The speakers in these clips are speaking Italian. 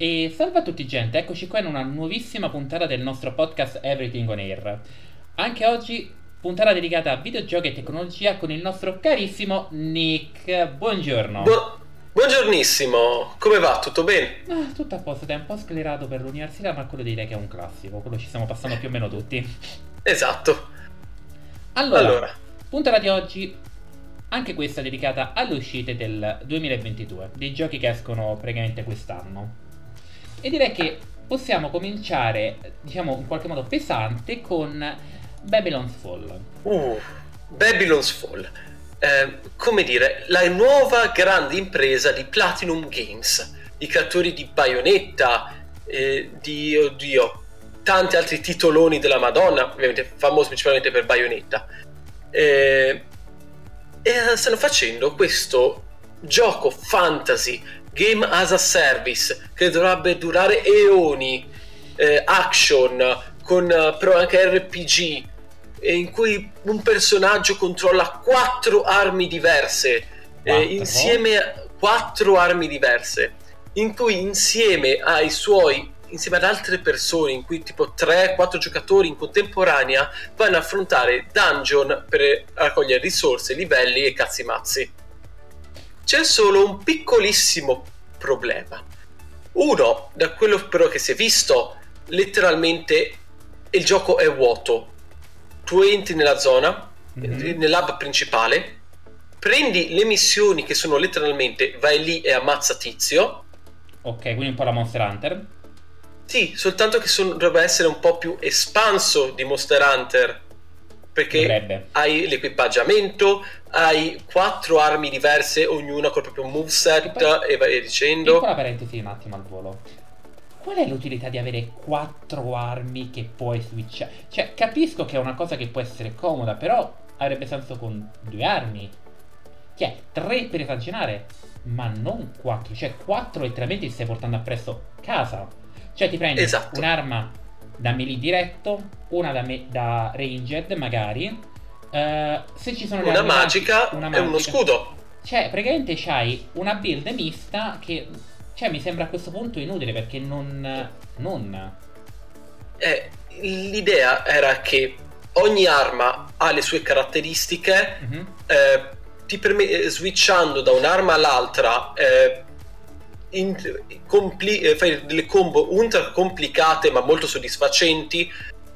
E salve a tutti gente, eccoci qua in una nuovissima puntata del nostro podcast Everything on Air. Anche oggi puntata dedicata a videogiochi e tecnologia con il nostro carissimo Nick. Buongiorno. Bu- buongiornissimo, come va? Tutto bene? Ah, tutto a posto, è un po' sclerato per l'università, ma quello direi che è un classico, quello ci stiamo passando più o meno tutti. Esatto. Allora, allora. puntata di oggi anche questa dedicata alle uscite del 2022, dei giochi che escono praticamente quest'anno. E direi che possiamo cominciare, diciamo, in qualche modo pesante con Babylon's Fall. Uh, Babylon's Fall. Eh, come dire, la nuova grande impresa di Platinum Games, i creatori di Bayonetta, eh, di, oddio, tanti altri titoloni della Madonna, ovviamente famosi principalmente per Bayonetta. Eh, e stanno facendo questo gioco fantasy game as a service che dovrebbe durare eoni, eh, action, con eh, però anche RPG, in cui un personaggio controlla quattro armi diverse, eh, insieme a quattro armi diverse, in cui insieme ai suoi insieme ad altre persone, in cui tipo 3-4 giocatori in contemporanea vanno a affrontare dungeon per raccogliere risorse, livelli e cazzi mazzi. C'è solo un piccolissimo problema. Uno, da quello però che si è visto, letteralmente il gioco è vuoto. Tu entri nella zona, mm-hmm. nell'hub principale, prendi le missioni che sono letteralmente vai lì e ammazza tizio. Ok, quindi un po' la Monster Hunter. Sì, soltanto che sono, dovrebbe essere un po' più espanso di Monster Hunter perché Dovrebbe. hai l'equipaggiamento, hai quattro armi diverse, ognuna col proprio moveset e, poi, e vai dicendo. Piccola parentesi un attimo al volo. Qual è l'utilità di avere quattro armi che puoi switchare? Cioè, capisco che è una cosa che può essere comoda, però avrebbe senso con due armi. Che è tre per esagerare, ma non quattro. Cioè, quattro letteralmente ti stai portando appresso casa. Cioè, ti prendi esatto. un'arma da melee diretto, una da, me- da ranged magari. Uh, se ci sono una magica, una magica e uno scudo. Cioè, praticamente c'hai una build mista che cioè, mi sembra a questo punto inutile perché non. non. Eh, l'idea era che ogni arma ha le sue caratteristiche. Mm-hmm. Eh, ti permette, switchando da un'arma all'altra, eh, compli- eh, fai delle combo ultra complicate ma molto soddisfacenti,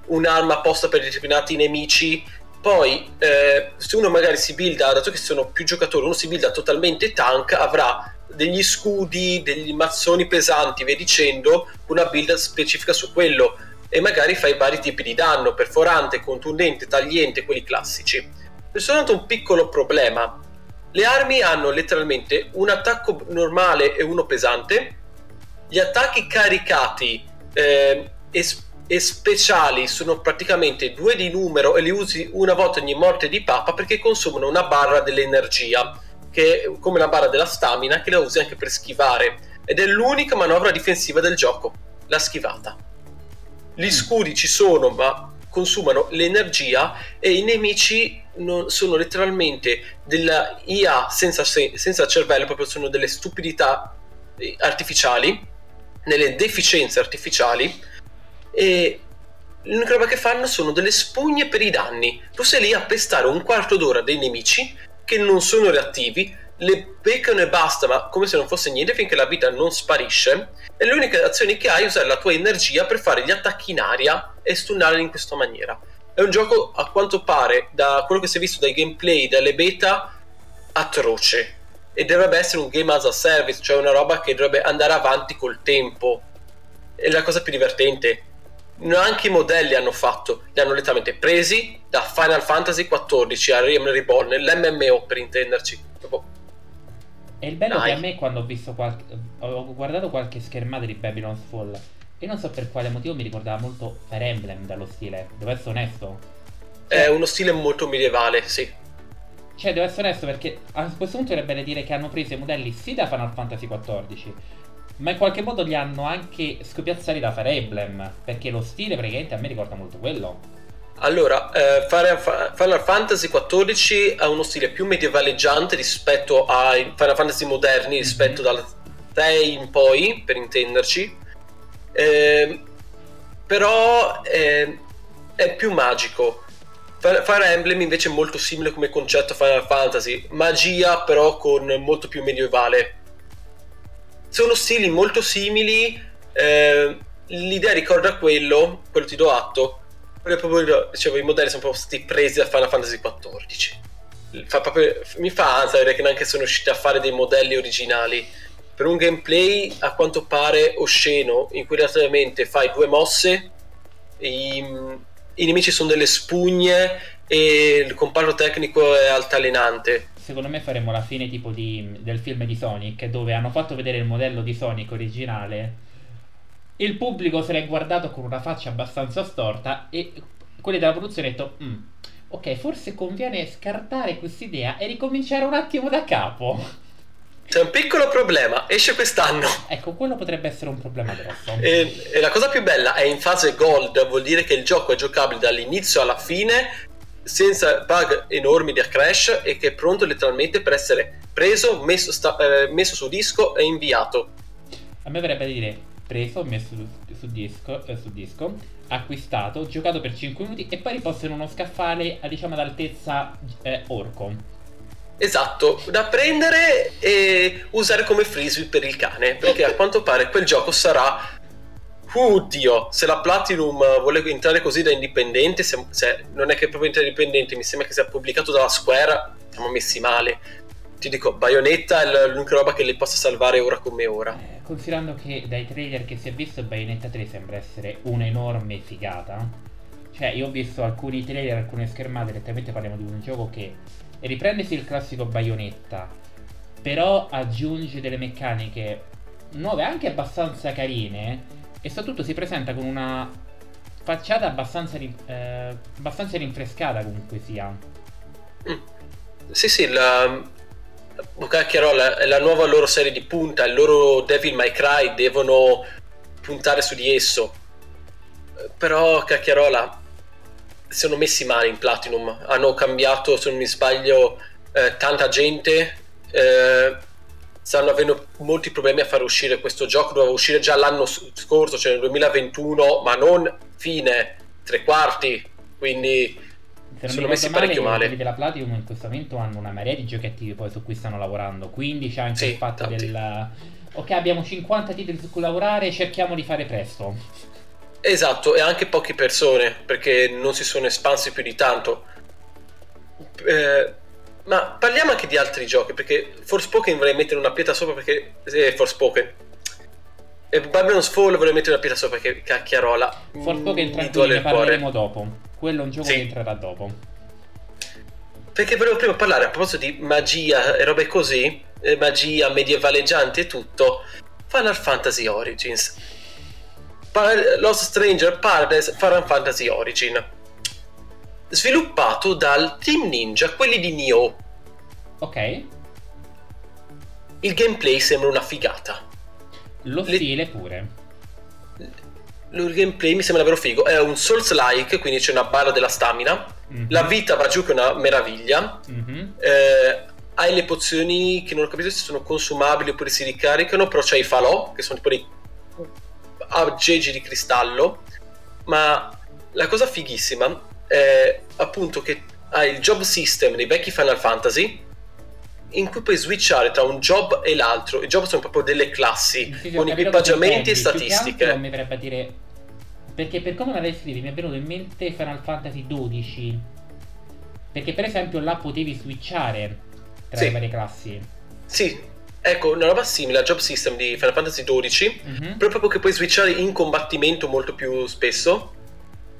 un'arma apposta per determinati nemici. Poi, eh, se uno magari si builda, dato che sono più giocatori, uno si builda totalmente tank, avrà degli scudi, degli mazzoni pesanti, via dicendo, una build specifica su quello. E magari fai vari tipi di danno, perforante, contundente, tagliente, quelli classici. C'è soltanto un piccolo problema le armi hanno letteralmente un attacco normale e uno pesante. Gli attacchi caricati eh, e, e, speciali sono praticamente due di numero e li usi una volta ogni morte di papa perché consumano una barra dell'energia, che è come la barra della stamina, che la usi anche per schivare. Ed è l'unica manovra difensiva del gioco, la schivata. Gli mm. scudi ci sono, ma consumano l'energia e i nemici non, sono letteralmente della IA senza, senza cervello, proprio sono delle stupidità eh, artificiali, delle deficienze artificiali e l'unica roba che fanno sono delle spugne per i danni. Tu sei lì a pestare un quarto d'ora dei nemici che non sono reattivi, le beccano e basta, ma come se non fosse niente finché la vita non sparisce. E l'unica azione che hai è usare la tua energia per fare gli attacchi in aria e stunnare in questa maniera. È un gioco a quanto pare, da quello che si è visto dai gameplay, dalle beta, atroce. E dovrebbe essere un game as a service, cioè una roba che dovrebbe andare avanti col tempo. E la cosa più divertente, anche i modelli hanno fatto, li hanno letteralmente presi da Final Fantasy XIV a Realm Reborn, l'MMO per intenderci. Proprio e il bello Dai. che a me quando ho visto qualche. ho guardato qualche schermata di Babylon's Fall e non so per quale motivo mi ricordava molto Fire Emblem dallo stile, devo essere onesto. È uno stile molto medievale, sì. Cioè, devo essere onesto perché a questo punto è bene dire che hanno preso i modelli sì da Final Fantasy XIV, ma in qualche modo li hanno anche scopiazzati da Fire Emblem, perché lo stile praticamente a me ricorda molto quello. Allora, eh, Final Fantasy XIV ha uno stile più medievaleggiante rispetto ai Final Fantasy moderni, rispetto mm-hmm. dal 6 in poi, per intenderci. Eh, però eh, è più magico. Fire Emblem invece è molto simile come concetto a Final Fantasy, magia però con molto più medievale. Sono stili molto simili, eh, l'idea ricorda quello, quello ti do atto, proprio, dicevo, i modelli sono proprio stati presi da Final Fantasy XIV. Fa proprio, mi fa ansia vedere che neanche sono riusciti a fare dei modelli originali. Per un gameplay a quanto pare osceno, in cui relativamente fai due mosse, i, i nemici sono delle spugne e il comparto tecnico è altalenante. Secondo me faremo la fine tipo di, del film di Sonic, dove hanno fatto vedere il modello di Sonic originale il pubblico se l'è guardato con una faccia abbastanza storta e quelli della produzione hanno detto mm, ok forse conviene scartare quest'idea e ricominciare un attimo da capo c'è un piccolo problema, esce quest'anno. Ecco, quello potrebbe essere un problema grosso. E, e, la cosa più bella è in fase gold, vuol dire che il gioco è giocabile dall'inizio alla fine, senza bug enormi da crash e che è pronto letteralmente per essere preso, messo, sta, eh, messo su disco e inviato. A me verrebbe da dire, preso, messo su, su, disco, eh, su, disco, acquistato, giocato per 5 minuti e poi riposto in uno scaffale a diciamo ad altezza eh, orco. Esatto, da prendere e usare come frisbee per il cane, perché a quanto pare quel gioco sarà Oddio, se la Platinum vuole entrare così da indipendente, se, se non è che è proprio indipendente, mi sembra che sia pubblicato dalla Square, siamo messi male ti dico, Bayonetta è l'unica roba che li possa salvare ora come ora. Eh, considerando che dai trailer che si è visto Bayonetta 3 sembra essere un'enorme figata. Cioè, io ho visto alcuni trailer, alcune schermate, direttamente parliamo di un gioco che riprendesi il classico Bayonetta, però aggiunge delle meccaniche nuove, anche abbastanza carine, e soprattutto si presenta con una facciata abbastanza, eh, abbastanza rinfrescata comunque sia. Mm. Sì, sì, la, Cacchiarola è la nuova loro serie di punta, il loro Devil May Cry devono puntare su di esso. Però Cacchiarola sono messi male in Platinum, hanno cambiato, se non mi sbaglio, eh, tanta gente. Eh, stanno avendo molti problemi a far uscire questo gioco, doveva uscire già l'anno scorso, cioè nel 2021, ma non fine, tre quarti, quindi sono messi male, parecchio male. Quelli della Platinum in questo momento hanno una marea di giochetti poi su cui stanno lavorando. Quindi c'è anche sì, il fatto tanti. del ok, abbiamo 50 titoli su cui lavorare, cerchiamo di fare presto. Esatto, e anche poche persone perché non si sono espansi più di tanto. Eh, ma parliamo anche di altri giochi perché Forspoken vorrei mettere una pietra sopra perché eh, Forspoken e Babylon's Fall vorrei mettere una pietra sopra perché cacchiarola Forspoken tranquillo ne parleremo dopo quello è un gioco sì. che entrerà dopo. Perché volevo prima parlare a proposito di magia e robe così, magia medievaleggiante e tutto, Final Fantasy Origins. Lost Stranger Paradise Final Fantasy Origin. Sviluppato dal Team Ninja, quelli di Nioh. Ok. Il gameplay sembra una figata. Lo stile Le... pure il gameplay mi sembra davvero figo. È un Souls-like, quindi c'è una barra della stamina. Mm-hmm. La vita va giù che è una meraviglia. Mm-hmm. Eh, hai le pozioni che non ho capito se sono consumabili oppure si ricaricano, però c'hai i falò, che sono tipo dei aggeggi di cristallo. Ma la cosa fighissima è appunto che hai il job system dei vecchi Final Fantasy in cui puoi switchare tra un job e l'altro. I job sono proprio delle classi sì, con equipaggiamenti e statistiche. mi verrebbe a dire perché per come me la descrivi mi è venuto in mente Final Fantasy XII. Perché per esempio là potevi switchare tra sì. le varie classi. Sì, ecco, una roba simile al job system di Final Fantasy XII, mm-hmm. proprio che puoi switchare in combattimento molto più spesso.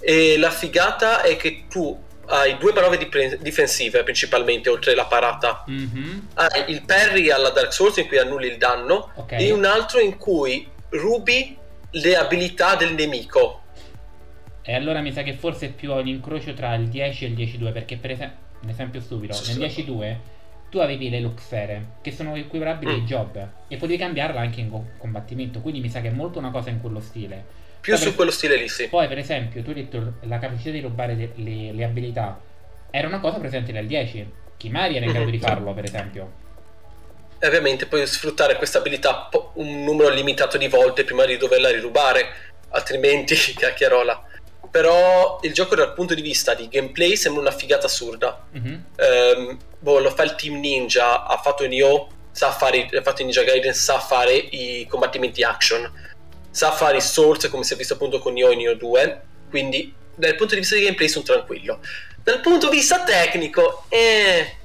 E la figata è che tu hai due manovre dip- difensive principalmente, oltre la parata. Mm-hmm. Hai il parry alla Dark Souls in cui annulli il danno, okay. e un altro in cui rubi le abilità del nemico. E allora mi sa che forse è più un incrocio tra il 10 e il 10-2, perché per esempio, un esempio stupido, sì, nel 10-2 tu avevi le Luxere, che sono equivalabili mm. ai job, e potevi cambiarla anche in combattimento, quindi mi sa che è molto una cosa in quello stile. Più poi su per, quello stile lì, sì. Poi, per esempio, tu hai detto la capacità di rubare le, le, le abilità, era una cosa presente nel 10. Kimari era in grado mm-hmm. di farlo, per esempio. e ovviamente puoi sfruttare questa abilità un numero limitato di volte prima di doverla rirubare, altrimenti chiacchierola. Però il gioco dal punto di vista di gameplay sembra una figata assurda. Mm-hmm. Um, boh, lo fa il team Ninja, ha fatto Nioh, sa fare, ha fatto Ninja Gaiden, sa fare i combattimenti action, sa fare i Souls come si è visto appunto con Nioh e Nioh 2, quindi dal punto di vista di gameplay sono tranquillo. Dal punto di vista tecnico, eh,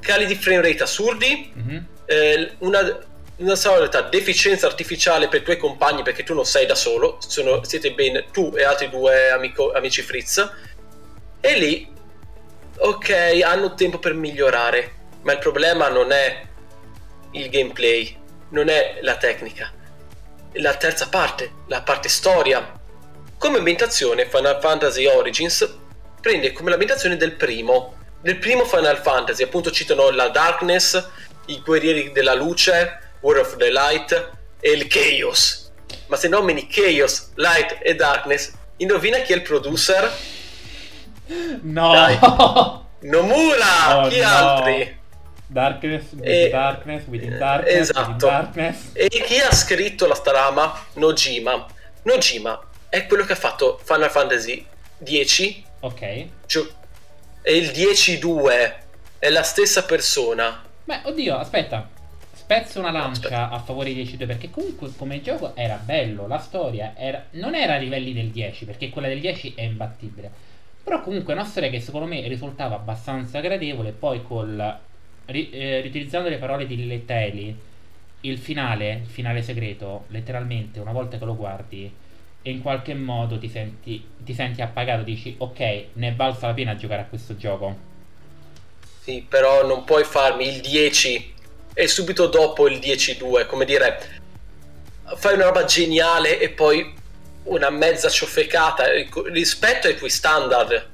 cali di frame rate assurdi, mm-hmm eh, una, una solita deficienza artificiale per i tuoi compagni perché tu non sei da solo, sono, siete ben tu e altri due amico, amici Fritz, e lì, ok, hanno tempo per migliorare, ma il problema non è il gameplay, non è la tecnica, la terza parte, la parte storia. Come ambientazione Final Fantasy Origins prende come l'ambientazione del primo, del primo Final Fantasy, appunto citano la Darkness, i Guerrieri della Luce, War of the Light e il Chaos. Ma se nomini Chaos, Light e Darkness, indovina chi è il producer? No! Dai. Nomura! Oh, chi no. altri? Darkness, e, Darkness, Within Darkness, esatto. Darkness. E chi ha scritto la strama? Nojima. Nojima è quello che ha fatto Final Fantasy 10. Ok. Gio- e il 10-2 è la stessa persona. Beh, oddio, aspetta. Spezzo una lancia a favore di 10-2 perché comunque come gioco era bello, la storia era... non era a livelli del 10 perché quella del 10 è imbattibile. Però comunque è una storia che secondo me risultava abbastanza gradevole. Poi col ri, eh, riutilizzando le parole di Lilleteli, il finale, il finale segreto, letteralmente una volta che lo guardi e in qualche modo ti senti, ti senti appagato, dici ok, ne è valsa la pena giocare a questo gioco. Sì, però non puoi farmi il 10 e subito dopo il 10-2, come dire, fai una roba geniale e poi una mezza ciofecata rispetto ai tuoi standard.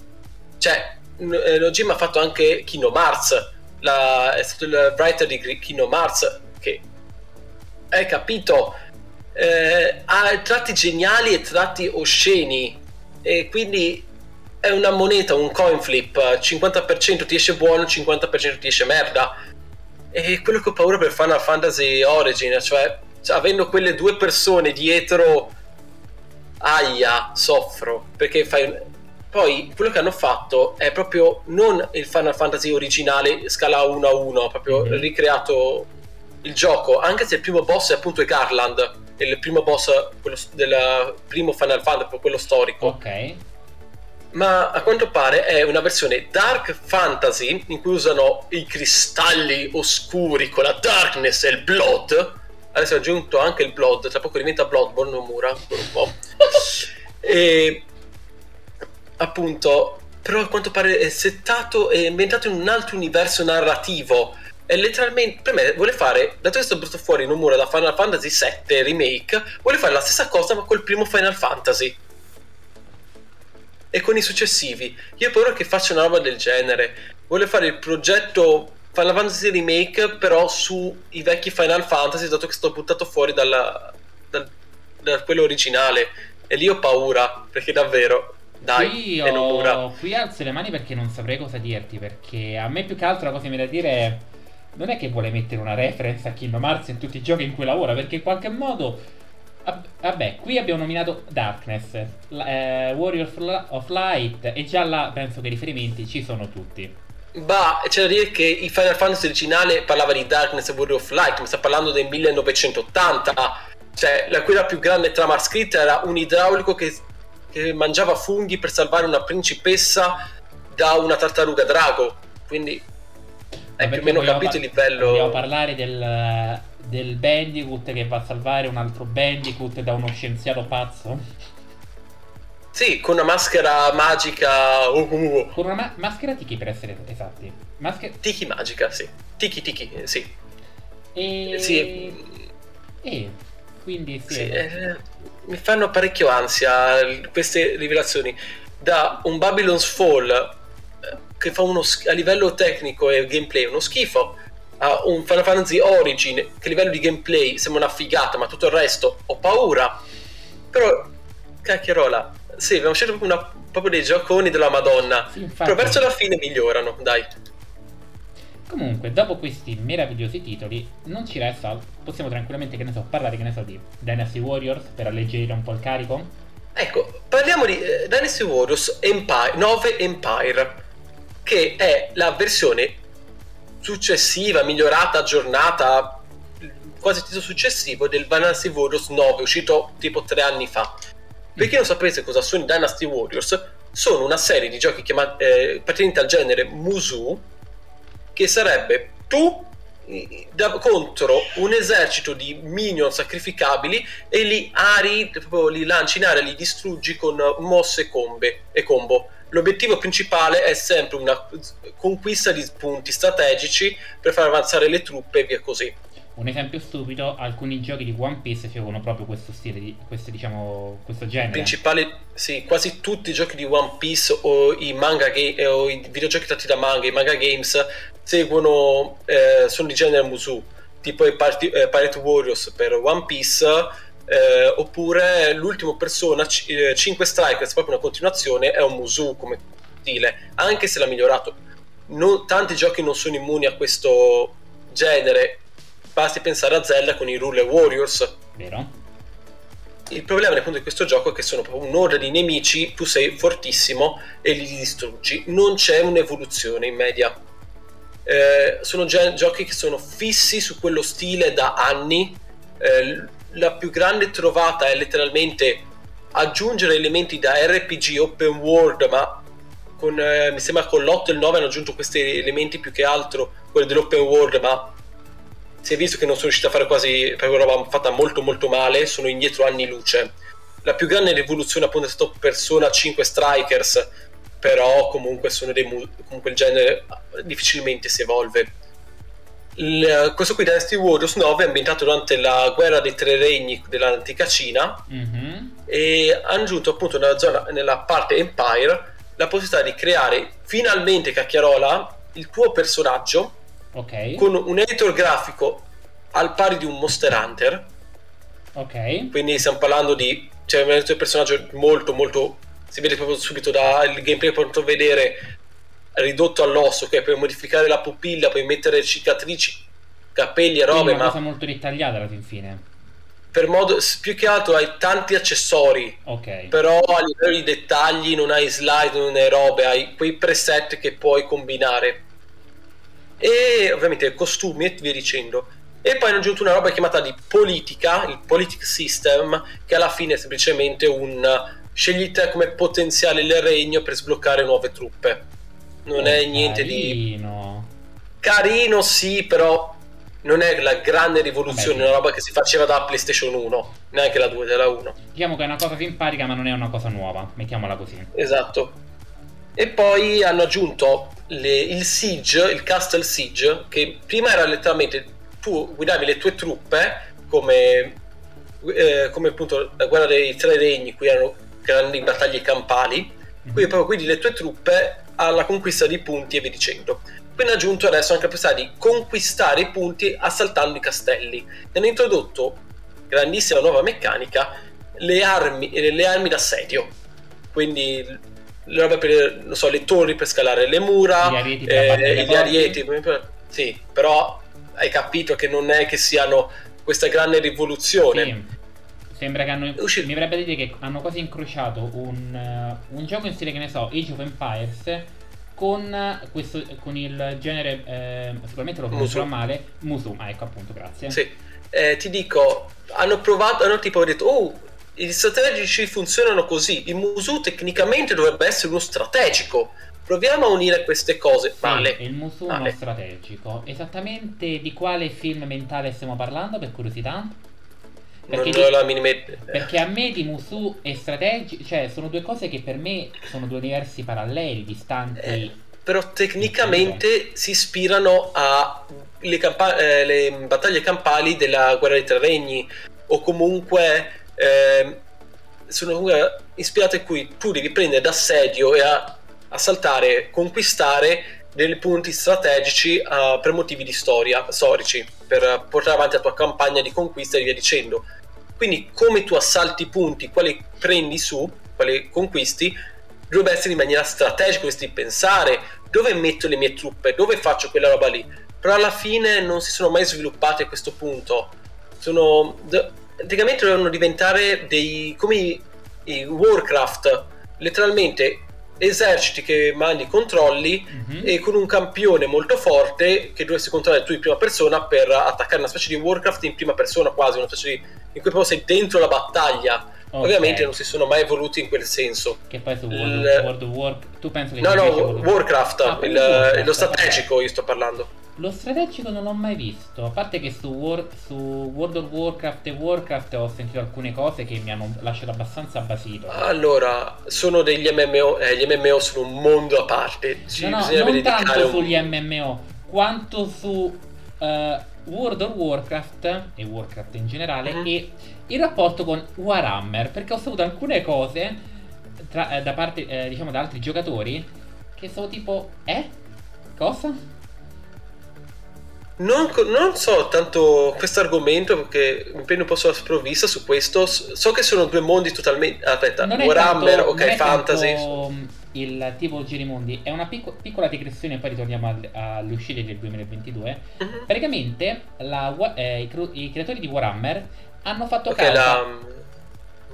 Cioè, eh, Nojima ha fatto anche Kino Mars, la, è stato il writer di Kino Mars, che hai capito, eh, ha tratti geniali e tratti osceni, e quindi è una moneta, un coin flip, 50% ti esce buono, 50% ti esce merda. E quello che ho paura per Final Fantasy Origin, cioè, cioè avendo quelle due persone dietro, aia, soffro, perché fai... Poi quello che hanno fatto è proprio non il Final Fantasy originale scala 1 a 1, proprio mm-hmm. ricreato il gioco, anche se il primo boss è appunto Garland, il primo boss del primo Final Fantasy, quello storico. Ok ma a quanto pare è una versione dark fantasy in cui usano i cristalli oscuri con la darkness e il blood. Adesso ho aggiunto anche il blood, tra poco diventa Bloodborne Nomura, per un po'. e appunto, però a quanto pare è settato e ambientato in un altro universo narrativo. E letteralmente, per me, vuole fare, dato che sto brutto fuori Nomura da Final Fantasy VII Remake, vuole fare la stessa cosa ma col primo Final Fantasy e con i successivi. Io ho paura che faccia una roba del genere. Vuole fare il progetto Final Fantasy Remake, però sui vecchi Final Fantasy, dato che sto buttato fuori dalla, dal, da quello originale. E lì ho paura, perché davvero. Dai, qui, ho, qui alzo le mani perché non saprei cosa dirti. Perché a me più che altro la cosa che mi da dire è. Non è che vuole mettere una reference a Kingdom Hearts in tutti i giochi in cui lavora, perché in qualche modo Vabbè, qui abbiamo nominato Darkness, eh, Warrior of Light e già là penso che i riferimenti ci sono tutti. Bah, c'è da dire che il Final Fantasy originale parlava di Darkness e Warrior of Light, ma sta parlando del 1980. Cioè, la, quella più grande trama scritta era un idraulico che, che mangiava funghi per salvare una principessa da una tartaruga drago. Quindi hai più o meno capito il livello. Dobbiamo parlare del del Bandicoot che va a salvare un altro Bandicoot da uno scienziato pazzo. Sì, con una maschera magica. Oh, oh, oh. Con una ma- maschera tiki per essere esatti. Maschera... Tiki magica, sì. Tiki tiki, sì. E... Sì. E quindi sì. sì eh, mi fanno parecchio ansia queste rivelazioni. Da un Babylon's Fall eh, che fa uno a livello tecnico e gameplay uno schifo a un Final Fantasy Origin che a livello di gameplay sembra una figata, ma tutto il resto ho paura. Però, cacchierola, sì, abbiamo scelto proprio, una, proprio dei gioconi della Madonna. Sì, però verso la fine migliorano, dai. Comunque, dopo questi meravigliosi titoli, non ci resta, possiamo tranquillamente, che ne so, parlare, che ne so, di Dynasty Warriors per alleggerire un po' il carico? Ecco, parliamo di eh, Dynasty Warriors Empire, 9 Empire, che è la versione successiva, migliorata, aggiornata, quasi tutto successivo del Dynasty Warriors 9, uscito tipo tre anni fa. Per chi non sapesse cosa sono i Dynasty Warriors, sono una serie di giochi chiamati, eh, appartenenti al genere Musu, che sarebbe tu da, contro un esercito di minion sacrificabili e li ari, proprio li lanci in aria, li distruggi con mosse combe, e combo. L'obiettivo principale è sempre una conquista di punti strategici per far avanzare le truppe e via così. Un esempio stupido, alcuni giochi di One Piece seguono proprio questo stile, di, questo, diciamo, questo genere. Principale, sì, quasi tutti i giochi di One Piece o i manga game, o i videogiochi tratti da manga, i manga games seguono, eh, sono di genere Musu, tipo i Party, eh, Pirate Warriors per One Piece, eh, oppure l'ultimo persona, c- 5 eh, Strikers, proprio una continuazione, è un Musu come stile, anche se l'ha migliorato. Non, tanti giochi non sono immuni a questo genere, basti pensare a Zelda con i Rule Warriors. Vero? Il problema appunto di questo gioco è che sono proprio un'ora di nemici, tu sei fortissimo e li distruggi. Non c'è un'evoluzione in media eh, sono gi- giochi che sono fissi su quello stile da anni. Eh, la più grande trovata è letteralmente aggiungere elementi da RPG open world, ma con, eh, mi sembra con l'8 e il 9 hanno aggiunto questi elementi più che altro, quelli dell'open world, ma si è visto che non sono riusciti a fare quasi, per una roba fatta molto molto male, sono indietro anni luce. La più grande rivoluzione appunto è stata Persona 5 Strikers, però comunque sono dei mu- comunque il genere difficilmente si evolve. Il, questo qui Dynasty Warriors 9 è ambientato durante la guerra dei tre regni dell'antica Cina mm-hmm. e ha aggiunto appunto nella, zona, nella parte Empire la possibilità di creare finalmente Cacchiarola il tuo personaggio okay. con un editor grafico al pari di un Monster Hunter ok quindi stiamo parlando di cioè un personaggio molto molto si vede proprio subito dal gameplay potrò vedere ridotto all'osso, che puoi modificare la pupilla, puoi mettere cicatrici, capelli e robe. È una ma cosa molto dettagliata alla fin fine. Per modo, più che altro hai tanti accessori, ok però a livello di dettagli non hai slide, non hai robe, hai quei preset che puoi combinare. E ovviamente costumi e via dicendo. E poi hanno aggiunto una roba chiamata di politica, il politic system, che alla fine è semplicemente un scegli te come potenziale il regno per sbloccare nuove truppe. Non oh, è niente carino. di carino, sì, però non è la grande rivoluzione, Vabbè, sì. una roba che si faceva da PlayStation 1, neanche la 2, della 1. Diciamo che è una cosa simpatica, ma non è una cosa nuova, mettiamola così. Esatto. E poi hanno aggiunto le, il Siege, il Castle Siege, che prima era letteralmente tu guidavi le tue truppe come, eh, come appunto la guerra dei tre regni, qui erano grandi battaglie campali, mm-hmm. quindi proprio quindi le tue truppe alla conquista di punti e via dicendo. Hanno aggiunto adesso anche la possibilità di conquistare i punti assaltando i castelli. Hanno introdotto, grandissima nuova meccanica, le armi, le armi d'assedio. Quindi le robe per, non so, le torri per scalare le mura, gli arieti, eh, gli arieti sì, però hai capito che non è che siano questa grande rivoluzione. Sì. Sembra che hanno. Uscito. Mi verrebbe da dire che hanno quasi incrociato un, uh, un gioco in stile che ne so, Age of Empires. Con, questo, con il genere, eh, sicuramente lo pronuncerò male, Musu. Ah, ecco appunto, grazie. Sì, eh, ti dico, hanno provato, hanno tipo detto, oh, i strategici funzionano così. Il Musu tecnicamente dovrebbe essere uno strategico. Proviamo a unire queste cose. Vale. Sì, il Musu è uno strategico. Esattamente di quale film mentale stiamo parlando, per curiosità? Perché, non ho la minima perché a me di Musu e strategi, cioè sono due cose che per me sono due universi paralleli, distanti. Eh, però tecnicamente si ispirano alle campa- eh, le battaglie campali della guerra dei tre regni o comunque eh, sono comunque ispirate in cui tu devi prendere d'assedio e a- assaltare, conquistare dei punti strategici uh, per motivi di storia, storici, per portare avanti la tua campagna di conquista e via dicendo. Quindi come tu assalti i punti, quali prendi su, quali conquisti, dovrebbe essere in maniera strategica, dovresti pensare dove metto le mie truppe, dove faccio quella roba lì. Però alla fine non si sono mai sviluppate a questo punto. Sono. Praticamente dovevano diventare dei. come i, i Warcraft. Letteralmente eserciti che mandi controlli mm-hmm. e con un campione molto forte che dovresti controllare tu in prima persona per attaccare una specie di Warcraft in prima persona quasi, una specie di in cui proprio sei dentro la battaglia Okay. Ovviamente non si sono mai evoluti in quel senso. Che poi su World, il... World of Warcraft. Tu pensi che No, no, Warcraft, ah, il, Warcraft, lo strategico okay. io sto parlando. Lo strategico non l'ho mai visto. A parte che su, War... su, World of Warcraft e Warcraft ho sentito alcune cose che mi hanno lasciato abbastanza basito. Allora, sono degli MMO. Eh, gli MMO sono un mondo a parte. Ci no, no, non tanto un... sugli MMO, quanto su. Uh, World of Warcraft e Warcraft in generale mm-hmm. e il rapporto con Warhammer perché ho saputo alcune cose tra, eh, da parte eh, diciamo da altri giocatori che sono tipo eh? Cosa? Non, non, so tanto questo argomento perché mi prendo un po' sulla sprovvista su questo. So che sono due mondi totalmente. Aspetta, Warhammer, tanto, ok, fantasy. Il tipo Girimondi è una picco- piccola digressione, poi ritorniamo al- alle uscite del 2022. Mm-hmm. Praticamente la, eh, i, i, creatori di Warhammer hanno fatto okay, causa. La...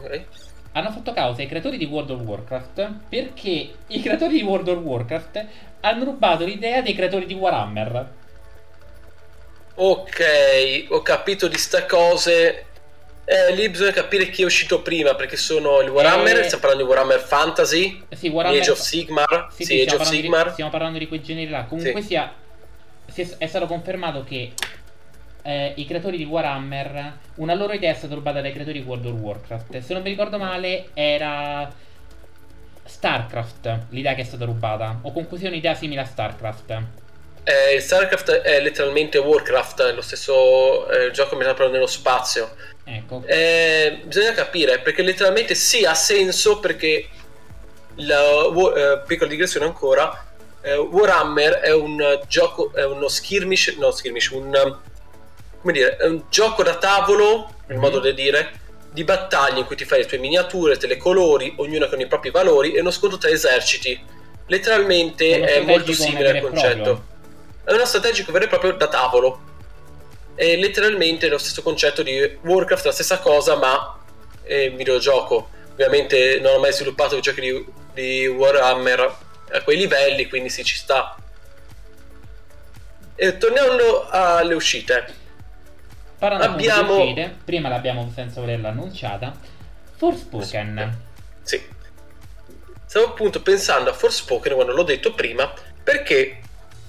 Okay. Hanno fatto causa ai creatori di World of Warcraft perché i creatori di World of Warcraft hanno rubato l'idea dei creatori di Warhammer. Ok, ho capito di sta cose eh, lì bisogna capire chi è uscito prima, perché sono il Warhammer, eh... stiamo parlando di Warhammer Fantasy, sì, Warhammer... Age of Sigmar, sì, sì, Age of Sigmar. Di, stiamo parlando di quei generi là. Comunque sì. sia, è stato confermato che eh, i creatori di Warhammer, una loro idea è stata rubata dai creatori di World of Warcraft. Se non mi ricordo male, era StarCraft l'idea che è stata rubata, o comunque sia un'idea simile a StarCraft. Eh, StarCraft è letteralmente Warcraft, lo stesso eh, gioco che mi sta nello spazio. Ecco. Eh, bisogna capire perché letteralmente sì ha senso perché la uh, piccola digressione ancora uh, Warhammer è un gioco è uno skirmish no skirmish un come dire è un gioco da tavolo in mm-hmm. modo da dire di battaglie in cui ti fai le tue miniature te le colori ognuna con i propri valori e uno scontro tra eserciti letteralmente è, è molto simile al concetto è uno strategico vero e proprio da tavolo è letteralmente lo stesso concetto di Warcraft, la stessa cosa, ma è un videogioco. Ovviamente non ho mai sviluppato i giochi di, di Warhammer a quei livelli, quindi si ci sta. E tornando alle uscite. Parlando abbiamo... di uscite, prima l'abbiamo senza volerla annunciata, Forspoken. Sì. Stavo appunto pensando a Forspoken quando l'ho detto prima, perché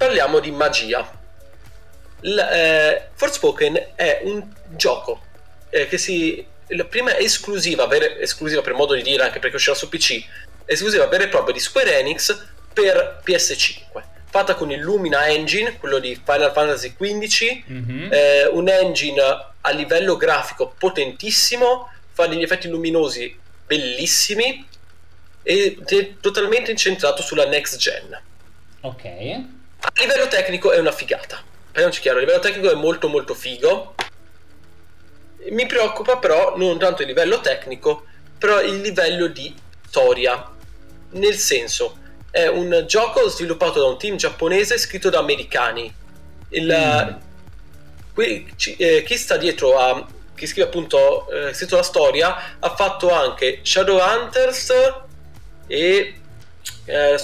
parliamo di magia. L- eh, Forspoken è un gioco eh, che si la prima esclusiva, vera, esclusiva per modo di dire anche perché uscirà su PC esclusiva vera e propria di Square Enix per PS5 fatta con il Lumina Engine quello di Final Fantasy XV mm-hmm. eh, un engine a livello grafico potentissimo fa degli effetti luminosi bellissimi e è totalmente incentrato sulla next gen. Ok a livello tecnico è una figata parliamoci chiaro, a livello tecnico è molto molto figo. Mi preoccupa però non tanto il livello tecnico, però il livello di storia. Nel senso, è un gioco sviluppato da un team giapponese scritto da americani. Il, mm. qui, eh, chi sta dietro a chi scrive appunto eh, scritto la storia ha fatto anche Shadowhunters e, eh,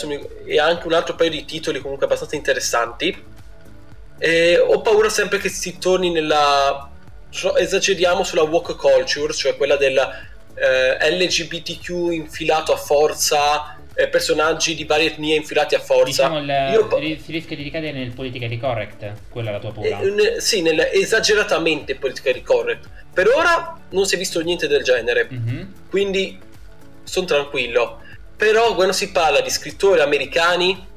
e anche un altro paio di titoli comunque abbastanza interessanti e ho paura sempre che si torni nella. esageriamo sulla walk culture, cioè quella del eh, LGBTQ infilato a forza, eh, personaggi di varie etnie infilati a forza. Diciamo il, Io, si rischia di ricadere nel politically correct, quella è la tua paura. Eh, sì, nel esageratamente politically correct. Per ora non si è visto niente del genere, mm-hmm. quindi sono tranquillo. Però quando si parla di scrittori americani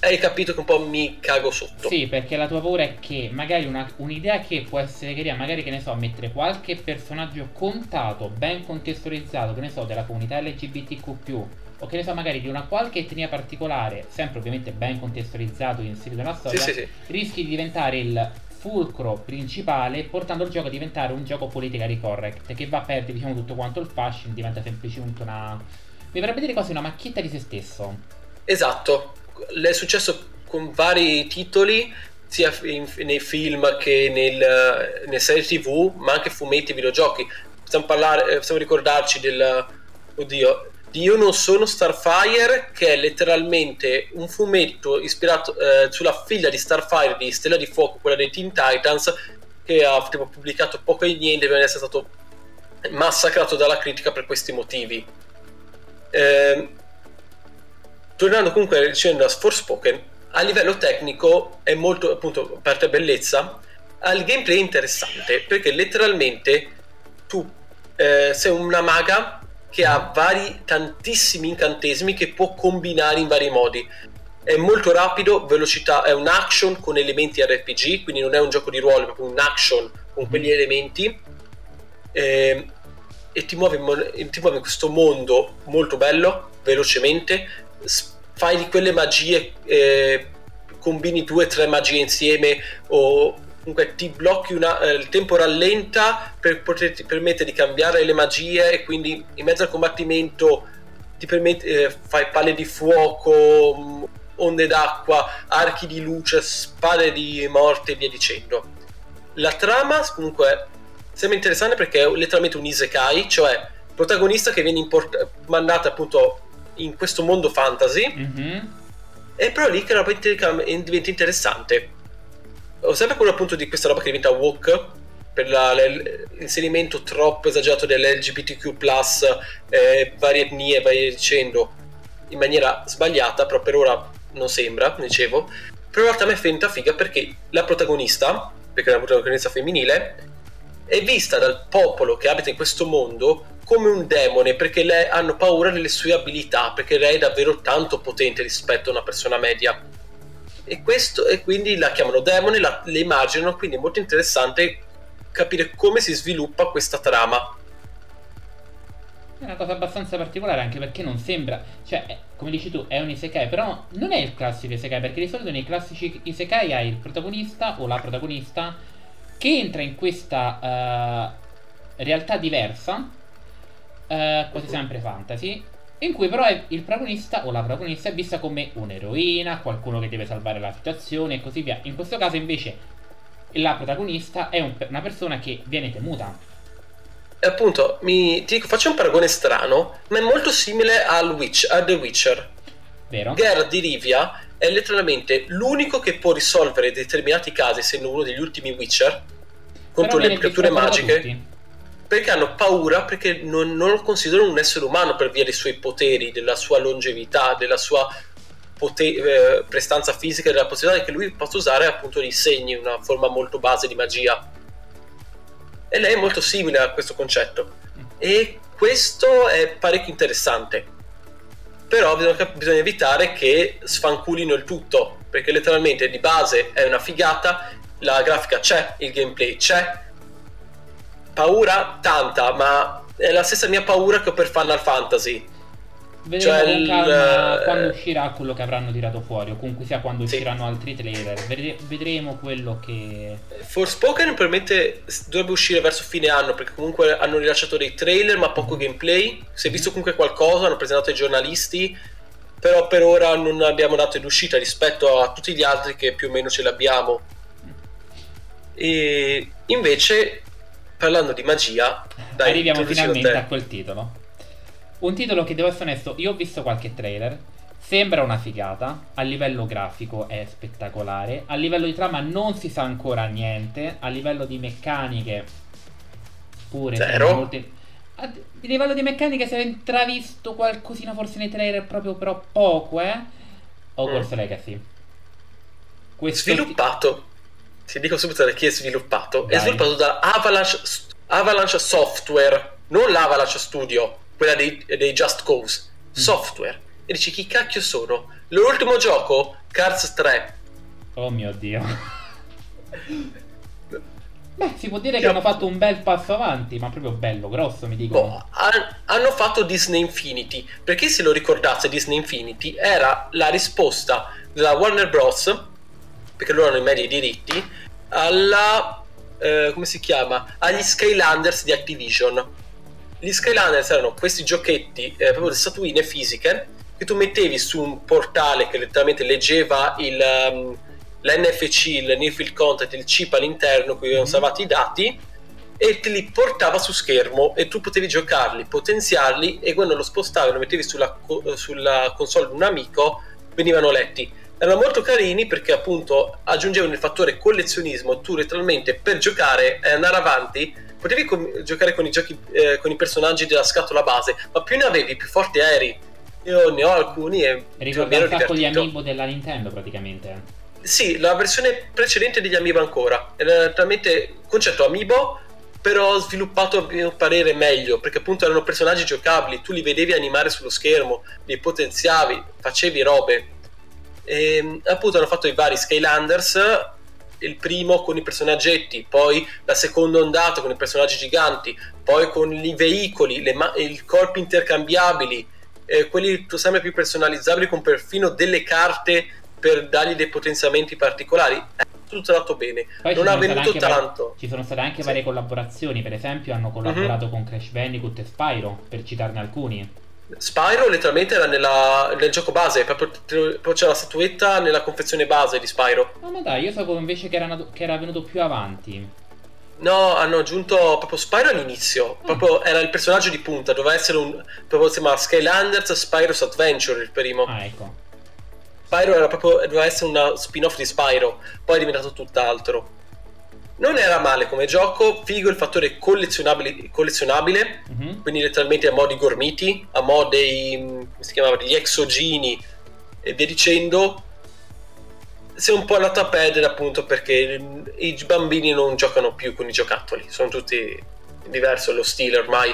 hai capito che un po' mi cago sotto. Sì, perché la tua paura è che magari una, un'idea che può essere carina, magari che ne so, mettere qualche personaggio contato, ben contestualizzato, che ne so, della comunità LGBTQ, o che ne so, magari di una qualche etnia particolare, sempre ovviamente ben contestualizzato, inserito nella storia, sì, sì, sì. rischi di diventare il fulcro principale, portando il gioco a diventare un gioco politically correct, che va a perdere, diciamo, tutto quanto il fashion, diventa semplicemente una... Mi vorrebbe dire quasi una macchietta di se stesso. Esatto, è successo con vari titoli sia in, nei film che nel, nelle serie tv ma anche fumetti e videogiochi. Possiamo, parlare, eh, possiamo ricordarci del oddio di Io non sono Starfire che è letteralmente un fumetto ispirato eh, sulla figlia di Starfire di Stella di Fuoco quella dei Teen Titans che ha tipo, pubblicato poco e niente per essere stato massacrato dalla critica per questi motivi eh, tornando comunque dicendo a Forspoken a livello tecnico è molto appunto parte bellezza il gameplay interessante perché letteralmente tu eh, sei una maga che ha vari tantissimi incantesimi che può combinare in vari modi è molto rapido, velocità, è un action con elementi RPG, quindi non è un gioco di ruolo, è proprio un action con quegli elementi. Eh, e ti muovi, ti muovi, in questo mondo molto bello, velocemente, fai di quelle magie, eh, combini due o tre magie insieme o comunque ti blocchi una, eh, il tempo rallenta per poterti permettere di cambiare le magie e quindi in mezzo al combattimento ti permette, eh, fai palle di fuoco, onde d'acqua, archi di luce, spade di morte e via dicendo. La trama comunque sembra interessante perché è letteralmente un isekai, cioè protagonista che viene import- mandato appunto in questo mondo fantasy mm-hmm. e però lì che diventa interessante. Ho sempre quello appunto di questa roba che diventa woke per la, l'inserimento troppo esagerato dell'LGBTQ+, eh, varie etnie, varie dicendo, in maniera sbagliata, però per ora non sembra, dicevo, però in realtà mi è finta figa perché la protagonista, perché è una protagonista femminile, è vista dal popolo che abita in questo mondo come un demone perché lei hanno paura delle sue abilità, perché lei è davvero tanto potente rispetto a una persona media. E, questo, e quindi la chiamano demone, la, le immaginano, quindi è molto interessante capire come si sviluppa questa trama. È una cosa abbastanza particolare anche perché non sembra, cioè come dici tu, è un isekai, però non è il classico isekai, perché di solito nei classici isekai hai il protagonista o la protagonista che entra in questa uh, realtà diversa, uh, quasi sempre fantasy, in cui però il protagonista o la protagonista è vista come un'eroina, qualcuno che deve salvare la situazione e così via. In questo caso invece la protagonista è un, una persona che viene temuta appunto, mi, ti dico, faccio un paragone strano, ma è molto simile al Witch, a The Witcher. Vero? Geralt di Rivia è letteralmente l'unico che può risolvere determinati casi, essendo uno degli ultimi Witcher, contro le creature magiche. Perché hanno paura, perché non, non, lo considerano un essere umano per via dei suoi poteri, della sua longevità, della sua poter, eh, prestanza fisica, della possibilità che lui possa usare appunto dei segni, una forma molto base di magia. E lei è molto simile a questo concetto. E questo è parecchio interessante. Però bisogna, bisogna evitare che sfanculino il tutto perché letteralmente di base è una figata la grafica c'è, il gameplay c'è paura tanta ma è la stessa mia paura che ho per Final Fantasy Vedremo cioè con calma il... quando uscirà quello che avranno tirato fuori, o comunque sia quando sì. usciranno altri trailer. vedremo quello che. Forspoken probabilmente dovrebbe uscire verso fine anno, perché comunque hanno rilasciato dei trailer, ma poco gameplay. Si è visto comunque qualcosa, hanno presentato ai giornalisti. Però per ora non abbiamo dato in uscita rispetto a tutti gli altri che più o meno ce l'abbiamo. E invece, parlando di magia, dai, arriviamo finalmente a quel titolo. Un titolo che devo essere onesto, io ho visto qualche trailer. Sembra una figata, a livello grafico è spettacolare, a livello di trama non si sa ancora niente, a livello di meccaniche pure Zero. Molte... A livello di meccaniche si è intravisto qualcosina forse nei trailer proprio però poco, eh? Hogwarts mm. Legacy. Questo sviluppato. Ti dico subito da chi è sviluppato. Dai. È sviluppato da Avalanche, Avalanche Software, non l'Avalanche Studio quella dei, dei Just Cause, mm. software. E dici chi cacchio sono? L'ultimo gioco, Cars 3. Oh mio dio. Beh, si può dire che hanno fatto un bel passo avanti, ma proprio bello, grosso, mi dicono. Boh, hanno fatto Disney Infinity. Perché se lo ricordasse Disney Infinity era la risposta della Warner Bros. Perché loro hanno i medi diritti. Alla. Eh, come si chiama? Agli Skylanders di Activision gli Skylanders erano questi giochetti, eh, proprio le statuine fisiche, che tu mettevi su un portale che letteralmente leggeva il, um, l'NFC, il Near Field Content, il chip all'interno, cui erano mm-hmm. salvati i dati, e te li portava su schermo e tu potevi giocarli, potenziarli e quando lo spostavi e lo mettevi sulla, sulla console di un amico venivano letti erano molto carini perché appunto aggiungevano il fattore collezionismo. Tu letteralmente per giocare e andare avanti potevi com- giocare con i, giochi, eh, con i personaggi della scatola base ma più ne avevi più forti eri. Io ne ho alcuni e ricordo un sacco di amiibo della Nintendo praticamente. Sì, la versione precedente degli amiibo ancora. Era talmente concetto amiibo però sviluppato a mio parere meglio perché appunto erano personaggi giocabili. Tu li vedevi animare sullo schermo li potenziavi facevi robe e, ehm, appunto hanno fatto i vari Skylanders il primo con i personaggetti, poi la seconda ondata con i personaggi giganti, poi con i veicoli, le ma- i corpi intercambiabili, eh, quelli sempre più personalizzabili con perfino delle carte per dargli dei potenziamenti particolari. È tutto andato bene, poi non ha venuto tanto. Vari, ci sono state anche sì. varie collaborazioni, per esempio hanno collaborato mm-hmm. con Crash Bandicoot e Spyro, per citarne alcuni. Spyro letteralmente era nella, nel gioco base, proprio, proprio c'era la statuetta nella confezione base di Spyro. No, ma dai, io sapevo invece che era, che era venuto più avanti. No, hanno aggiunto proprio Spyro all'inizio. Mm. Proprio era il personaggio di punta. Doveva essere un. Proprio si chiamava Skylanders Spyro's Adventure il primo. Ah, ecco. Spyro era proprio. Doveva essere una spin-off di Spyro. Poi è diventato tutt'altro. Non era male come gioco, figo il fattore collezionabile, collezionabile mm-hmm. quindi letteralmente a mo' di gormiti, a mo' dei, come si chiamava, degli exogini e via dicendo. Si è un po' andato a perdere appunto perché i bambini non giocano più con i giocattoli, sono tutti diverso lo stile ormai.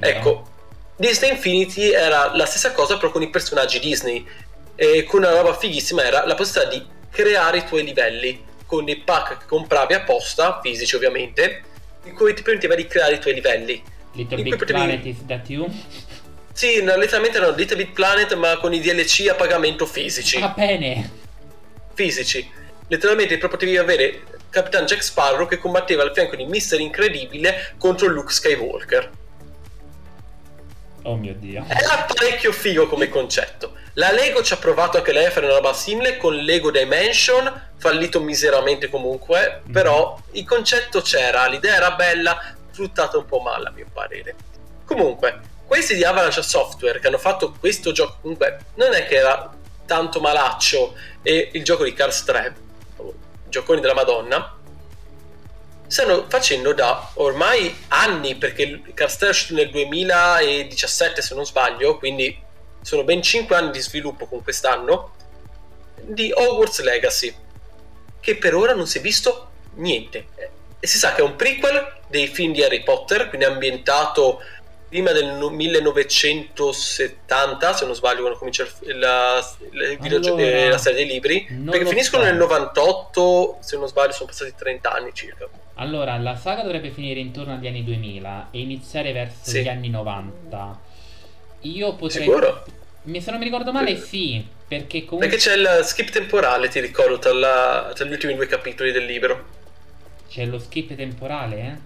Ecco, Disney Infinity era la stessa cosa però con i personaggi Disney e con una roba fighissima era la possibilità di creare i tuoi livelli con dei pack che compravi apposta, fisici ovviamente, in cui ti permetteva di creare i tuoi livelli. Little Big potevi... Planet is that you? Sì, no, letteralmente erano Little Big Planet ma con i DLC a pagamento fisici. Va bene! Fisici. Letteralmente proprio potevi avere Capitan Jack Sparrow che combatteva al fianco di Mister Incredibile contro Luke Skywalker. Oh mio dio. Era parecchio figo come concetto. La Lego ci ha provato anche lei a fare una roba simile con Lego Dimension, fallito miseramente comunque, mm. però il concetto c'era, l'idea era bella, fruttata un po' male a mio parere. Comunque, questi di Avalanche Software che hanno fatto questo gioco, comunque non è che era tanto malaccio e il gioco di Cars 3, gioconi della Madonna, stanno facendo da ormai anni, perché Cars 3 è uscito nel 2017 se non sbaglio, quindi sono ben 5 anni di sviluppo con quest'anno, di Hogwarts Legacy, che per ora non si è visto niente. E si sa che è un prequel dei film di Harry Potter, quindi ambientato prima del 1970, se non sbaglio, quando comincia la, la, allora, la serie dei libri, perché finiscono so. nel 98, se non sbaglio, sono passati 30 anni circa. Allora, la saga dovrebbe finire intorno agli anni 2000 e iniziare verso sì. gli anni 90. Io potrei. Sicuro? se non mi ricordo male, sì. Perché comunque. Perché c'è il skip temporale, ti ricordo, tra, gli ultimi due capitoli del libro. C'è lo skip temporale,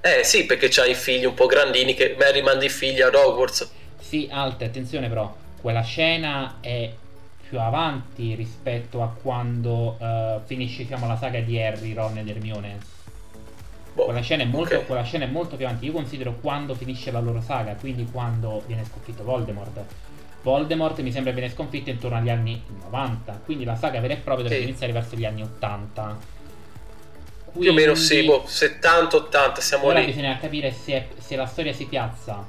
eh? Eh sì, perché c'hai i figli un po' grandini che Mary manda i figli ad Hogwarts. Sì, alta, attenzione però, quella scena è più avanti rispetto a quando uh, finisce diciamo, la saga di Harry, Ron ed Hermione. Boh, quella, scena molto, okay. quella, scena è molto, più avanti. Io considero quando finisce la loro saga, quindi quando viene sconfitto Voldemort. Voldemort mi sembra viene sconfitto intorno agli anni 90, quindi la saga vera e propria dovrebbe sì. iniziare verso gli anni 80. Quindi, più o meno sì, boh, 70-80 siamo ora lì. bisogna capire se, se, la storia si piazza.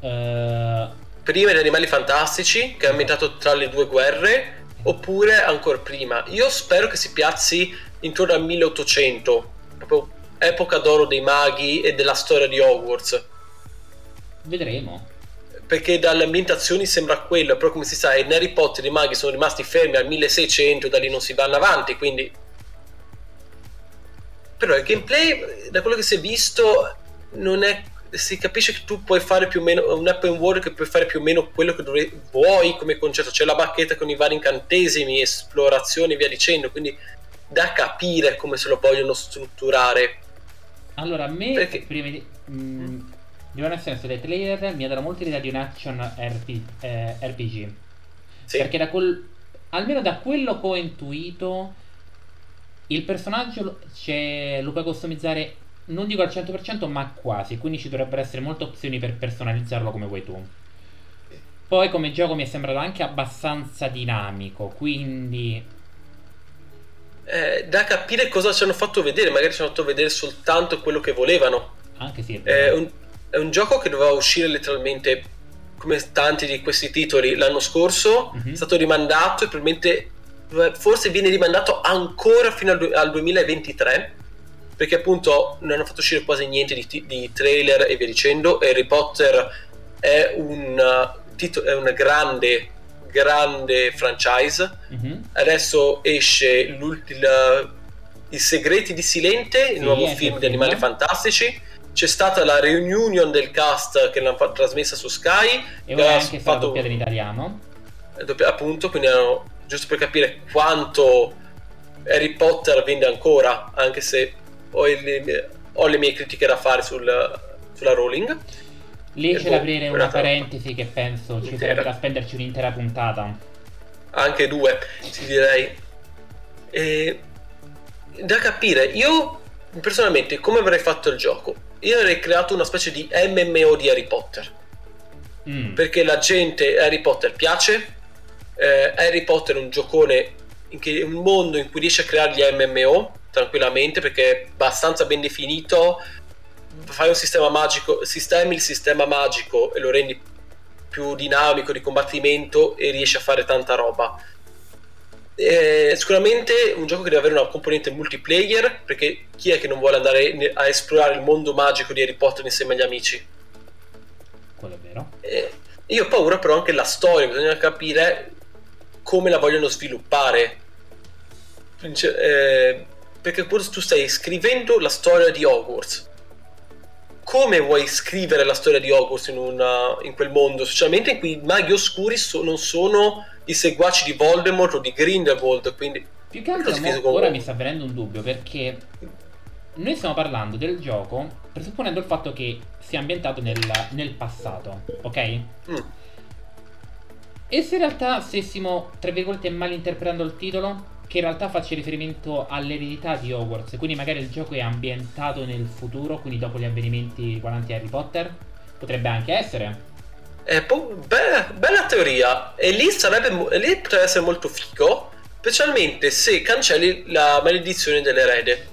Uh... Prima gli animali fantastici, che è ambientato tra le due guerre, oppure ancora prima. Io spero che si piazzi intorno al 1800, proprio epoca d'oro dei maghi e della storia di Hogwarts. Vedremo perché dalle ambientazioni sembra quello, però come si sa in Harry Potter i maghi sono rimasti fermi al 1600 e da lì non si vanno avanti, quindi... Però il gameplay, da quello che si è visto, non è... si capisce che tu puoi fare più o meno un open world che puoi fare più o meno quello che dovre... vuoi come concetto, c'è la bacchetta con i vari incantesimi, esplorazioni e via dicendo, quindi da capire come se lo vogliono strutturare. Allora, a me, perché... prima di... Mm, di nel senso dei trailer mi ha dato molto l'idea di un action RP, eh, RPG Sì. Perché da quel, almeno da quello che ho intuito, il personaggio lo puoi customizzare, non dico al 100%, ma quasi. Quindi ci dovrebbero essere molte opzioni per personalizzarlo come vuoi tu. Poi come gioco mi è sembrato anche abbastanza dinamico, quindi... Eh, da capire cosa ci hanno fatto vedere, magari ci hanno fatto vedere soltanto quello che volevano. Anche sì, è, è, un, è un gioco che doveva uscire letteralmente come tanti di questi titoli l'anno scorso, mm-hmm. è stato rimandato e probabilmente forse viene rimandato ancora fino al, al 2023 perché appunto non hanno fatto uscire quasi niente di, di trailer e via dicendo Harry Potter è un tito- è una grande, grande franchise. Mm-hmm. Adesso esce il, I segreti di Silente, il sì, nuovo film di Animali Fantastici. C'è stata la reunion del cast che l'hanno fa- trasmessa su Sky. E ora anche fatto doppiata in italiano. Doppia, appunto, quindi hanno, giusto per capire quanto Harry Potter vende ancora, anche se ho, il, ho le mie critiche da fare sul, sulla Rowling. Lì c'è da aprire una parentesi che penso ci sarebbe da spenderci un'intera puntata. Anche due, ti direi. E... Da capire, io personalmente come avrei fatto il gioco? Io avrei creato una specie di MMO di Harry Potter. Mm. Perché la gente Harry Potter piace. Eh, Harry Potter è un giocone in che, un mondo in cui riesce a creare gli MMO tranquillamente perché è abbastanza ben definito fai un sistema magico, sistemi il sistema magico e lo rendi più dinamico di combattimento e riesci a fare tanta roba. È sicuramente un gioco che deve avere una componente multiplayer perché chi è che non vuole andare a esplorare il mondo magico di Harry Potter insieme agli amici? Quello è vero. E io ho paura però anche la storia, bisogna capire come la vogliono sviluppare. Eh, perché tu stai scrivendo la storia di Hogwarts come vuoi scrivere la storia di Hogwarts in, una, in quel mondo, specialmente in cui i maghi oscuri so, non sono i seguaci di Voldemort o di Grindelwald, quindi... Più che altro mo, ora mi sta venendo un dubbio perché noi stiamo parlando del gioco presupponendo il fatto che sia ambientato nel, nel passato, ok? Mm. E se in realtà stessimo, tra virgolette, malinterpretando il titolo? Che in realtà faccia riferimento all'eredità di Hogwarts, quindi magari il gioco è ambientato nel futuro, quindi dopo gli avvenimenti riguardanti Harry Potter? Potrebbe anche essere. Eh, po- be- bella teoria, e lì, sarebbe, lì potrebbe essere molto figo, specialmente se cancelli la maledizione dell'erede.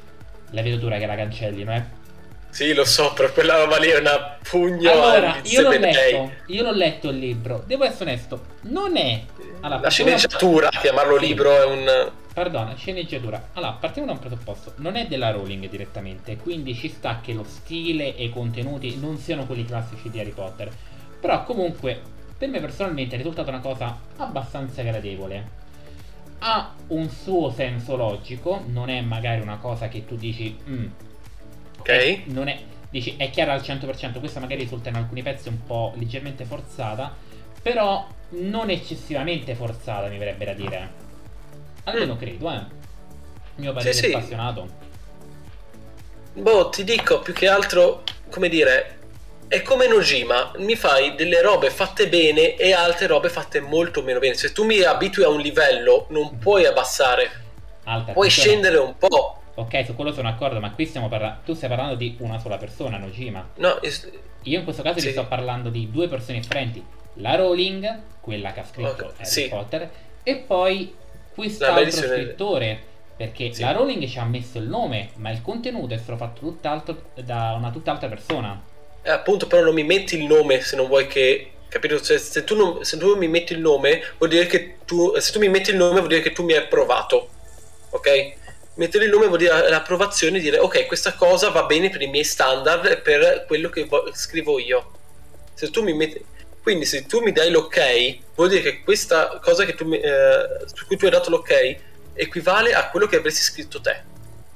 La vedo dura che la cancellino, eh. Sì, lo so, però quella roba lì è una pugno allora, io l'ho letto, io l'ho letto il libro, devo essere onesto, non è... Allora, la sceneggiatura, chiamarlo libro è un... Perdona, sceneggiatura. Allora, partiamo da un presupposto. Non è della Rowling direttamente, quindi ci sta che lo stile e i contenuti non siano quelli classici di Harry Potter. Però comunque, per me personalmente è risultata una cosa abbastanza gradevole. Ha un suo senso logico, non è magari una cosa che tu dici... Mm, ok. È, non è, dici, è chiara al 100%, questa magari risulta in alcuni pezzi un po' leggermente forzata, però non eccessivamente forzata, mi verrebbe da dire. Almeno mm. credo, eh. Mio parere sì, appassionato. Boh, ti dico più che altro, come dire, è come Nojima, mi fai delle robe fatte bene e altre robe fatte molto meno bene. Se tu mi abitui a un livello, non puoi abbassare. Alta, puoi scendere un po'. Ok, su quello sono d'accordo, ma qui stiamo parlando. Tu stai parlando di una sola persona, Nojima. No, es... io in questo caso sì. ti sto parlando di due persone differenti. La Rowling, quella che ha scritto okay. Harry sì. Potter, e poi quest'altro scrittore. Perché sì. la Rowling ci ha messo il nome, ma il contenuto è stato fatto tutt'altro da una tutt'altra persona. Eh, appunto, però non mi metti il nome se non vuoi che. Capito? Cioè, se, tu non, se tu mi metti il nome, vuol dire che tu. Se tu mi metti il nome, vuol dire che tu mi hai approvato. Ok? Mettere il nome vuol dire l'approvazione e dire ok, questa cosa va bene per i miei standard e per quello che vo- scrivo io. Se tu mi metti quindi se tu mi dai l'ok, vuol dire che questa cosa che tu eh, su cui tu hai dato l'ok equivale a quello che avresti scritto te,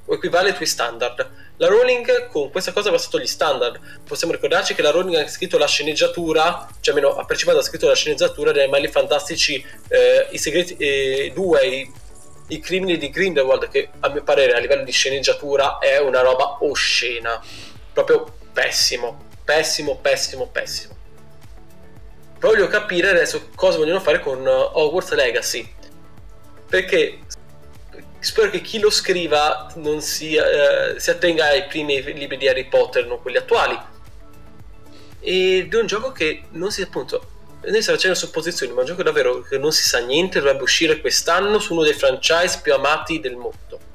o equivale ai tuoi standard. La Rowling con questa cosa ha passato gli standard. Possiamo ricordarci che la Rowling ha scritto la sceneggiatura, cioè almeno ha partecipato ha scritto la sceneggiatura dei Animali Fantastici, eh, i segreti 2, eh, i, i crimini di Grindelwald, che a mio parere a livello di sceneggiatura è una roba oscena. Proprio pessimo, pessimo, pessimo, pessimo. Voglio capire adesso cosa vogliono fare con Hogwarts Legacy. Perché spero che chi lo scriva non sia, eh, si attenga ai primi libri di Harry Potter, non quelli attuali. Ed è un gioco che non si appunto. Noi stiamo facendo supposizioni, ma è un gioco davvero che non si sa niente, dovrebbe uscire quest'anno su uno dei franchise più amati del mondo.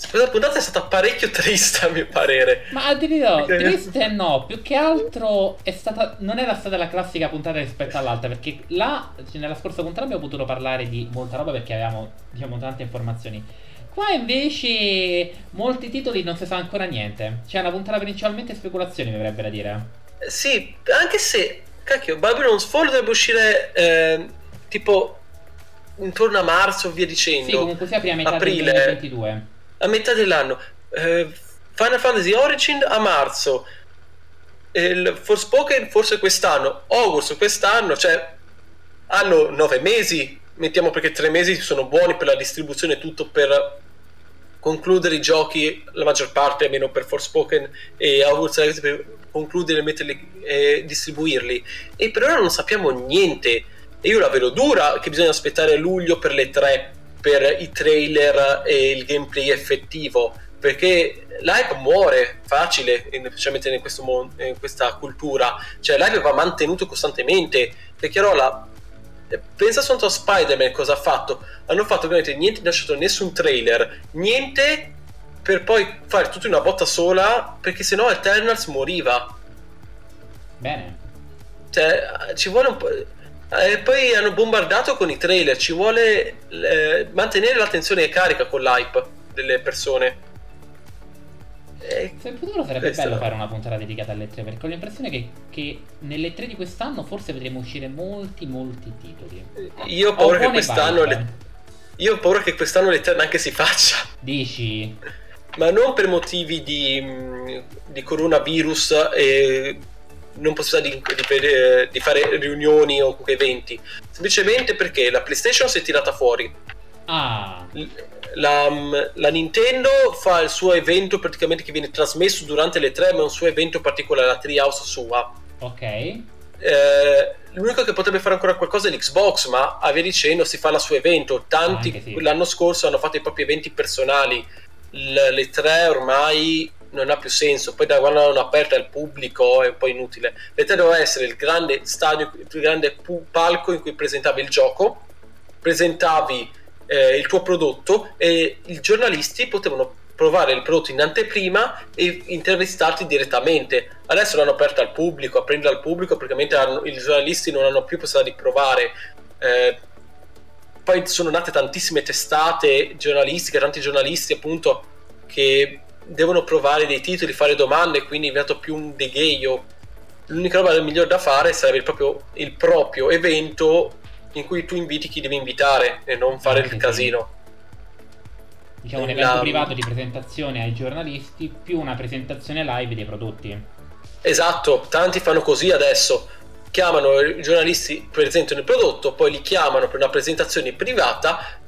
Questa puntata è stata parecchio triste a mio parere. Ma ti dirò, triste no, più che altro è stata, non era stata la classica puntata rispetto all'altra, perché là, nella scorsa puntata abbiamo potuto parlare di molta roba perché avevamo, diciamo, tante informazioni. Qua invece molti titoli non si sa ancora niente. C'è una puntata principalmente speculazioni, mi verrebbe da dire. Sì, anche se, cacchio, Babylon's Fall dovrebbe uscire eh, tipo intorno a marzo, via dicendo. Sì, comunque sia prima metà aprile. del 2022 a metà dell'anno. Eh, Final Fantasy Origin a marzo. Il Forspoken forse quest'anno. Hogwarts quest'anno. Cioè, hanno nove mesi. Mettiamo perché tre mesi sono buoni per la distribuzione, tutto per concludere i giochi, la maggior parte, almeno per Forspoken e Hogwarts Legacy, per concludere, metterli e distribuirli. E per ora non sappiamo niente. E io la vedo dura che bisogna aspettare luglio per le tre per i trailer e il gameplay effettivo perché l'hype muore facile specialmente in, questo, in questa cultura. Cioè l'hype va mantenuto costantemente. Perché Rola pensa soltanto a Spider-Man cosa ha fatto. Hanno fatto ovviamente niente lasciato nessun trailer. Niente per poi fare tutto in una botta sola perché sennò Eternals moriva. Bene. Cioè ci vuole un po' E eh, poi hanno bombardato con i trailer, ci vuole eh, mantenere l'attenzione carica con l'hype delle persone. E in futuro sarebbe bello fare una puntata dedicata alle 3 perché ho l'impressione che, che nelle 3 di quest'anno forse vedremo uscire molti molti titoli. Io ho paura che quest'anno le... Io ho paura che quest'anno le 3 neanche si faccia. Dici? Ma non per motivi di, di coronavirus e non possibilità di, di, di, fare riunioni o comunque eventi, semplicemente perché la PlayStation si è tirata fuori. Ah. La, la, Nintendo fa il suo evento praticamente che viene trasmesso durante le tre, ma è un suo evento particolare, la Treehouse sua. Ok. Eh, l'unico che potrebbe fare ancora qualcosa è l'Xbox, ma a via dicendo si fa il suo evento. Tanti sì. l'anno scorso hanno fatto i propri eventi personali. L- le tre ormai non ha più senso. Poi da quando hanno aperto al pubblico è un po' inutile. L'E3 doveva essere il grande stadio, il più grande palco in cui presentavi il gioco, presentavi eh, il tuo prodotto e i giornalisti potevano provare il prodotto in anteprima e intervistarti direttamente. Adesso l'hanno aperto al pubblico, a prendere al pubblico, praticamente i giornalisti non hanno più possibilità di provare. Eh, poi sono nate tantissime testate giornalistiche, tanti giornalisti appunto che devono provare dei titoli, fare domande, quindi è diventato più un degheio. L'unica roba migliore da fare sarebbe proprio il proprio evento in cui tu inviti chi devi invitare e non fare il casino. Diciamo un evento La... privato di presentazione ai giornalisti più una presentazione live dei prodotti. Esatto, tanti fanno così adesso. Chiamano i giornalisti, presentano il prodotto, poi li chiamano per una presentazione privata,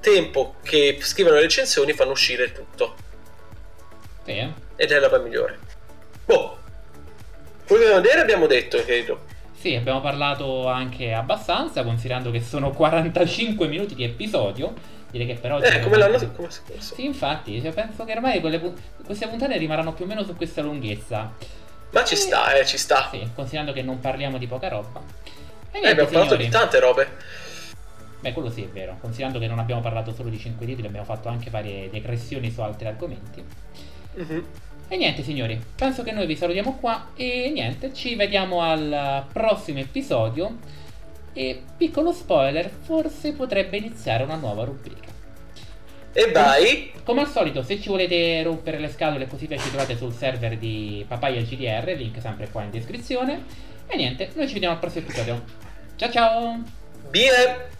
tempo che scrivono le recensioni fanno uscire tutto. Sì. Eh? Ed è la migliore. Boh. Quello che vedere abbiamo detto, credo. Sì, abbiamo parlato anche abbastanza, considerando che sono 45 minuti di episodio. Direi che però... Eh, come l'hanno come scorso. Sì, infatti, cioè, penso che ormai quelle, queste puntate rimarranno più o meno su questa lunghezza. Ma ci sta, eh, ci sta. Sì, considerando che non parliamo di poca roba. E niente, eh, abbiamo parlato di tante robe. Beh, quello sì è vero, considerando che non abbiamo parlato solo di 5 titoli, abbiamo fatto anche varie degressioni su altri argomenti. Uh-huh. E niente signori, penso che noi vi salutiamo qua e niente, ci vediamo al prossimo episodio e piccolo spoiler, forse potrebbe iniziare una nuova rubrica. E vai! Come al solito, se ci volete rompere le scatole così via ci trovate sul server di Papaya GDR, link sempre qua in descrizione. E niente, noi ci vediamo al prossimo episodio. Ciao ciao! Bye!